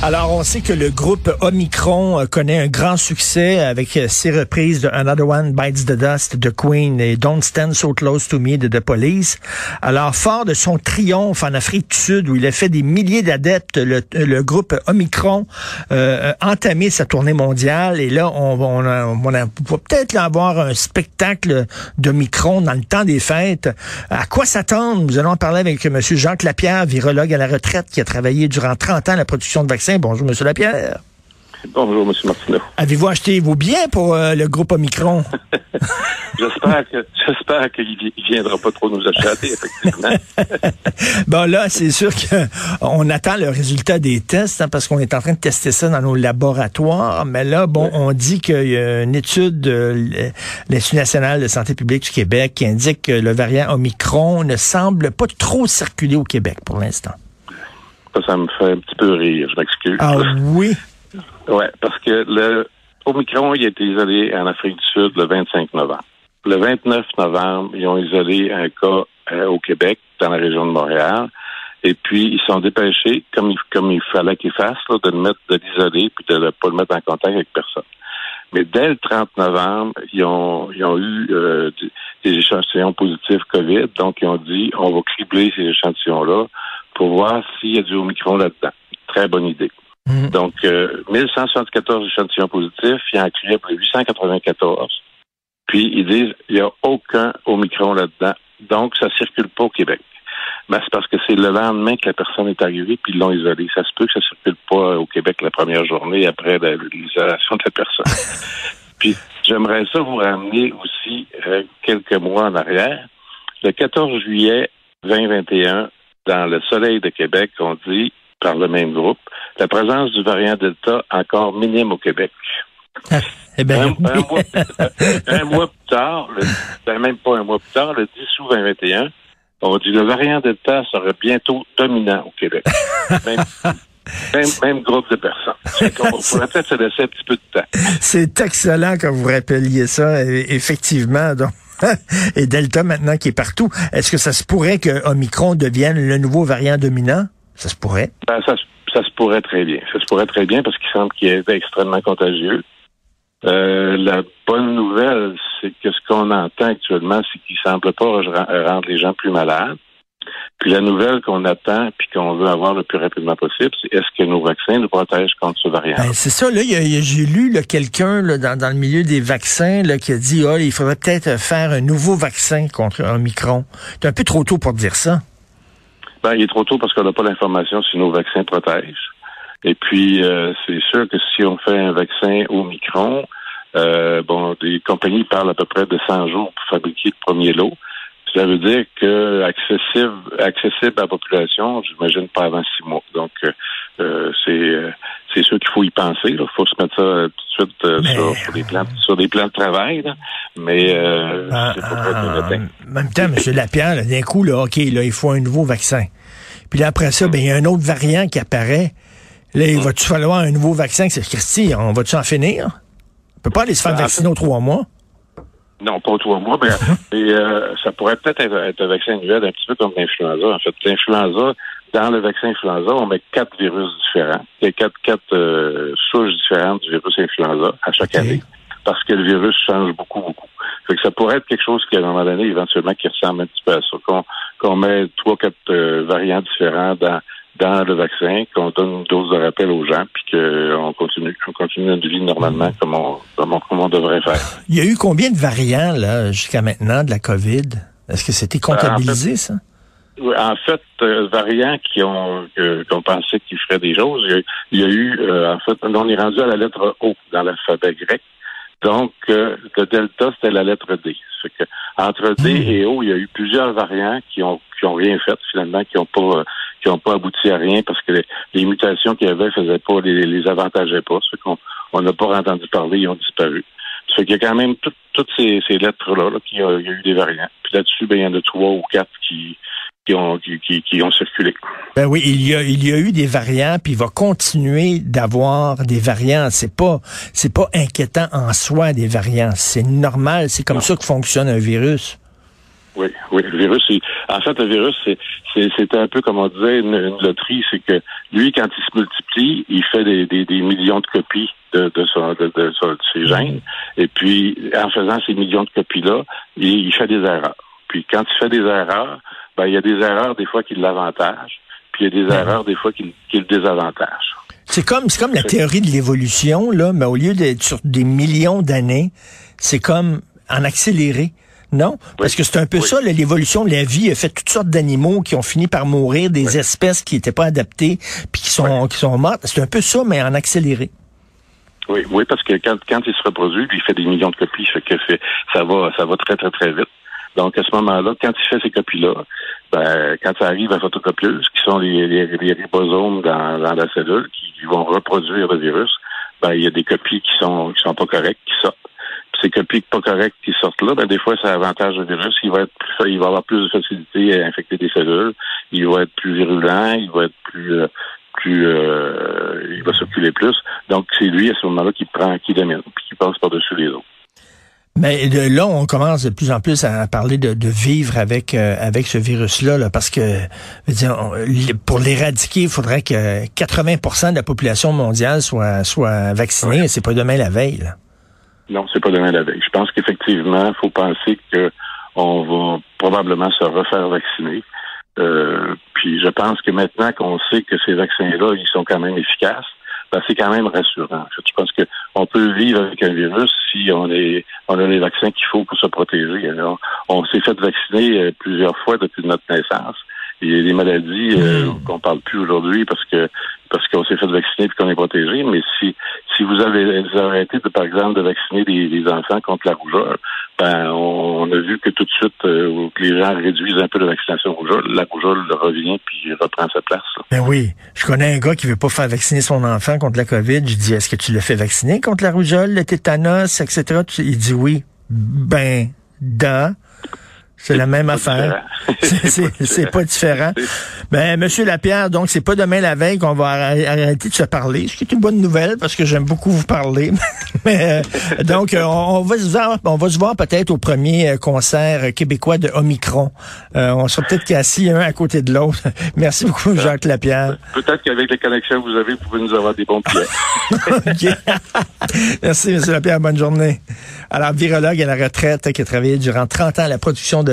Alors, on sait que le groupe Omicron euh, connaît un grand succès avec euh, ses reprises de Another One Bites the Dust de Queen et Don't Stand So Close to Me de The Police. Alors, fort de son triomphe en Afrique du Sud où il a fait des milliers d'adeptes, le, groupe Omicron euh, entamé sa tournée mondiale et là, on, on, on, va peut-être avoir un spectacle d'Omicron dans le temps des fêtes. À quoi s'attendre? Nous allons en parler avec M. Jacques Lapierre, virologue à la retraite qui a travaillé durant 30 ans à la production de vaccins Bonjour, M. Lapierre. Bonjour, M. Martineau. Avez-vous acheté vos biens pour euh, le groupe Omicron? j'espère que j'espère qu'il ne viendra pas trop nous acheter, effectivement. bon, là, c'est sûr qu'on attend le résultat des tests hein, parce qu'on est en train de tester ça dans nos laboratoires. Mais là, bon, on dit qu'il y a une étude de l'Institut national de santé publique du Québec qui indique que le variant Omicron ne semble pas trop circuler au Québec pour l'instant ça me fait un petit peu rire, je m'excuse. Ah oui? Oui, parce que le Omicron, il a été isolé en Afrique du Sud le 25 novembre. Le 29 novembre, ils ont isolé un cas euh, au Québec, dans la région de Montréal. Et puis, ils sont dépêchés, comme il, comme il fallait qu'ils fassent, de le mettre, de l'isoler, puis de ne pas le mettre en contact avec personne. Mais dès le 30 novembre, ils ont, ils ont eu euh, des échantillons positifs COVID. Donc, ils ont dit, on va cribler ces échantillons-là pour voir s'il y a du Omicron là-dedans. Très bonne idée. Mhm. Donc, euh, 1174 échantillons positifs, il y en a 894. Puis, ils disent, il n'y a aucun Omicron là-dedans. Donc, ça circule pas au Québec. Mais c'est parce que c'est le lendemain que la personne est arrivée, puis ils l'ont isolé. Ça se peut que ça circule pas au Québec la première journée après l'isolation de la personne. puis, j'aimerais ça vous ramener aussi euh, quelques mois en arrière. Le 14 juillet 2021, dans le soleil de Québec, on dit, par le même groupe, la présence du variant Delta encore minime au Québec. eh ben, un, mois, plus tard, ben, même pas un mois plus tard, le 10 août 2021, on dit le variant Delta serait bientôt dominant au Québec. Même, groupe de personnes. On pourrait peut-être se laisser un petit peu de temps. C'est excellent que vous rappeliez ça, effectivement. Donc. Et Delta maintenant qui est partout. Est-ce que ça se pourrait que Omicron devienne le nouveau variant dominant? Ça se pourrait? Ben, ça, se pourrait très bien. Ça se pourrait très bien parce qu'il semble qu'il est extrêmement contagieux. Euh, la bonne nouvelle, c'est que ce qu'on entend actuellement, c'est qu'il semble pas rendre les gens plus malades. Puis la nouvelle qu'on attend puis qu'on veut avoir le plus rapidement possible, c'est est-ce que nos vaccins nous protègent contre ce variant? Ben, c'est ça, là, j'ai lu quelqu'un dans, dans, le milieu des vaccins là, qui a dit oh, il faudrait peut-être faire un nouveau vaccin contre un micron. C'est un peu trop tôt pour dire ça. Ben, il est trop tôt parce qu'on n'a pas l'information si nos vaccins protègent. Et puis, euh, c'est sûr que si on fait un vaccin au micron, euh, bon, des compagnies parlent à peu près de 100 jours pour fabriquer le premier lot. Ça veut dire que accessible, accessible à la population, j'imagine pas avant six mois. Donc, euh, euh c'est euh, c'est sûr qu'il faut y penser. Il faut se mettre ça euh, tout de suite sur, des plans sur des plans de travail. Mais ah, c'est pas ah, En même temps, M. Lapierre, d'un coup, là, OK, là, il faut un nouveau vaccin. Puis là, après ça, ben, il y a un autre variant qui apparaît. Là, il va-tu falloir un nouveau vaccin? C'est Christy, on va-tu en finir? On peut pas aller se faire ben, vacciner aux trois mois. Non, pas trois mois, mais, euh, ça pourrait peut-être être, un vaccin annuel, un petit peu comme l'influenza. En fait, l'influenza, dans le vaccin influenza, on met quatre virus différents. Il y a quatre, quatre euh, souches différentes du virus influenza à chaque année, parce que le virus change beaucoup, beaucoup. Fait que ça pourrait être quelque chose qui, à un moment donné, éventuellement, qui ressemble un petit peu à ça, qu'on qu'on met trois, quatre euh, variants différents dans dans le vaccin, qu'on donne une dose de rappel aux gens, puis qu'on continue, qu'on continue notre vie normalement comme on, comme on, devrait faire. Il y a eu combien de variants là jusqu'à maintenant de la COVID? Est-ce que c'était comptabilisé ça? en fait, euh, variants qui ont qu'on pensait qu'ils feraient des choses. Il y a, eu, euh, en fait, on est rendu à la lettre O dans l'alphabet grec. Donc, euh, le delta, c'était la lettre D. Que, entre D hmm. et O, il y a eu plusieurs variants qui ont qui ont rien fait finalement, qui ont pas qui n'ont pas abouti à rien parce que les, mutations qu'il y avait faisaient pas, les, les avantageaient pas. Ça qu'on on n'a pas entendu parler, ils ont disparu. Ça fait qu'il y a quand même toutes ces, lettres-là, là, qu'il y, a eu des variants. Puis là-dessus, ben, il y en a trois ou quatre qui, qui ont, qui, qui, ont circulé. Ben oui, il y a, il y a eu des variants, puis il va continuer d'avoir des variants. C'est pas, c'est pas inquiétant en soi des variants. C'est normal. C'est comme ça que fonctionne un virus. Oui, oui. Le virus, en fait, le virus, c'est un peu comme on disait une, loterie, c'est que lui, quand il se multiplie, il fait des, des, des millions de copies de, de, son, de, de, ses gènes. Et puis, en faisant ces millions de copies-là, il, il, fait des erreurs. Puis quand il fait des erreurs, ben, il y a des erreurs des fois qui l'avantagent, puis il y a des erreurs des fois qui, qui le désavantagent. C'est comme, c'est comme la théorie de l'évolution, là, mais au lieu d'être sur des millions d'années, c'est comme en accéléré. Non? Parce que c'est un peu ça, l'évolution de la vie a fait toutes sortes d'animaux qui ont fini par mourir, des espèces qui n'étaient pas adaptées, puis qui sont, qui sont mortes. C'est un peu ça, mais en accéléré. Oui, oui, parce que quand, quand il se reproduit, lui, il fait des millions de copies, fait que ça va, ça va très, très, très vite. Donc, à ce moment-là, quand il fait ces copies-là, ben, quand ça arrive à photocopieuse, qui sont les, les, ribosomes dans, dans, la cellule, qui vont reproduire le virus, ben, il y a des copies qui sont, qui sont pas correctes, qui sortent ces copies pas correctes qui sortent là, ben des fois, ça avantage le virus. Il va être plus, il va avoir plus de facilité à infecter des cellules. Il va être plus virulent. Il va être plus, euh, plus, euh, il va circuler plus. Donc, c'est lui à ce moment-là qui prend, qui domine, puis qui passe par-dessus les autres. Mais de, là, on commence de plus en plus à parler de, de vivre avec euh, avec ce virus-là, là, parce que dire, pour l'éradiquer, il faudrait que 80% de la population mondiale soit soit vaccinée. C'est pas demain la veille. Là. Non, c'est pas demain la veille. Je pense qu'effectivement, il faut penser que on va probablement se refaire vacciner. Euh, puis je pense que maintenant qu'on sait que ces vaccins-là, ils sont quand même efficaces, ben c'est quand même rassurant. Je pense qu'on peut vivre avec un virus si on est on a les vaccins qu'il faut pour se protéger. Alors, on s'est fait vacciner euh, plusieurs fois depuis notre naissance. Il y a des maladies euh, qu'on parle plus aujourd'hui parce que parce qu'on s'est fait vacciner et qu'on est protégé. Mais si si vous avez, arrêté, de, par exemple, de vacciner des, enfants contre la rougeole, ben, on, a vu que tout de suite, euh, que les gens réduisent un peu la vaccination rougeole, la rougeole revient puis reprend sa place. Ben oui. Je connais un gars qui veut pas faire vacciner son enfant contre la COVID. Je dis, est-ce que tu le fais vacciner contre la rougeole, le tétanos, etc.? Il dit oui. Ben, da. C'est la même affaire. C'est pas différent. Ben, Monsieur Lapierre, donc c'est pas demain la veille qu'on va arrêter de se parler, ce qui est une bonne nouvelle parce que j'aime beaucoup vous parler. Mais euh, donc euh, on, va se voir, on va se voir peut-être au premier euh, concert québécois de Omicron. on sera peut-être assis un à côté de l'autre. Merci beaucoup, Jacques Lapierre. Peut-être qu'avec les connexions que vous avez, vous pouvez nous avoir des bons pieds. Merci, Monsieur Lapierre. Bonne journée. Alors, virologue à la retraite qui a travaillé durant 30 ans à la production de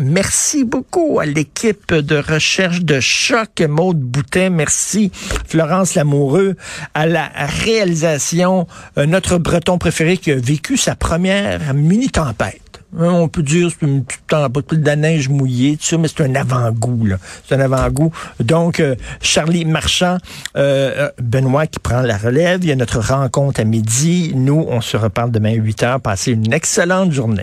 Merci beaucoup à l'équipe de recherche de choc, Maude Boutet. Merci, Florence Lamoureux, à la réalisation, euh, notre breton préféré qui a vécu sa première mini-tempête. Hein, on peut dire c'est une petite de la neige mouillée, tout ça, mais c'est un avant-goût. C'est un avant-goût. Donc, euh, Charlie Marchand, euh, Benoît qui prend la relève. Il y a notre rencontre à midi. Nous, on se reparle demain à 8 heures. Passez une excellente journée.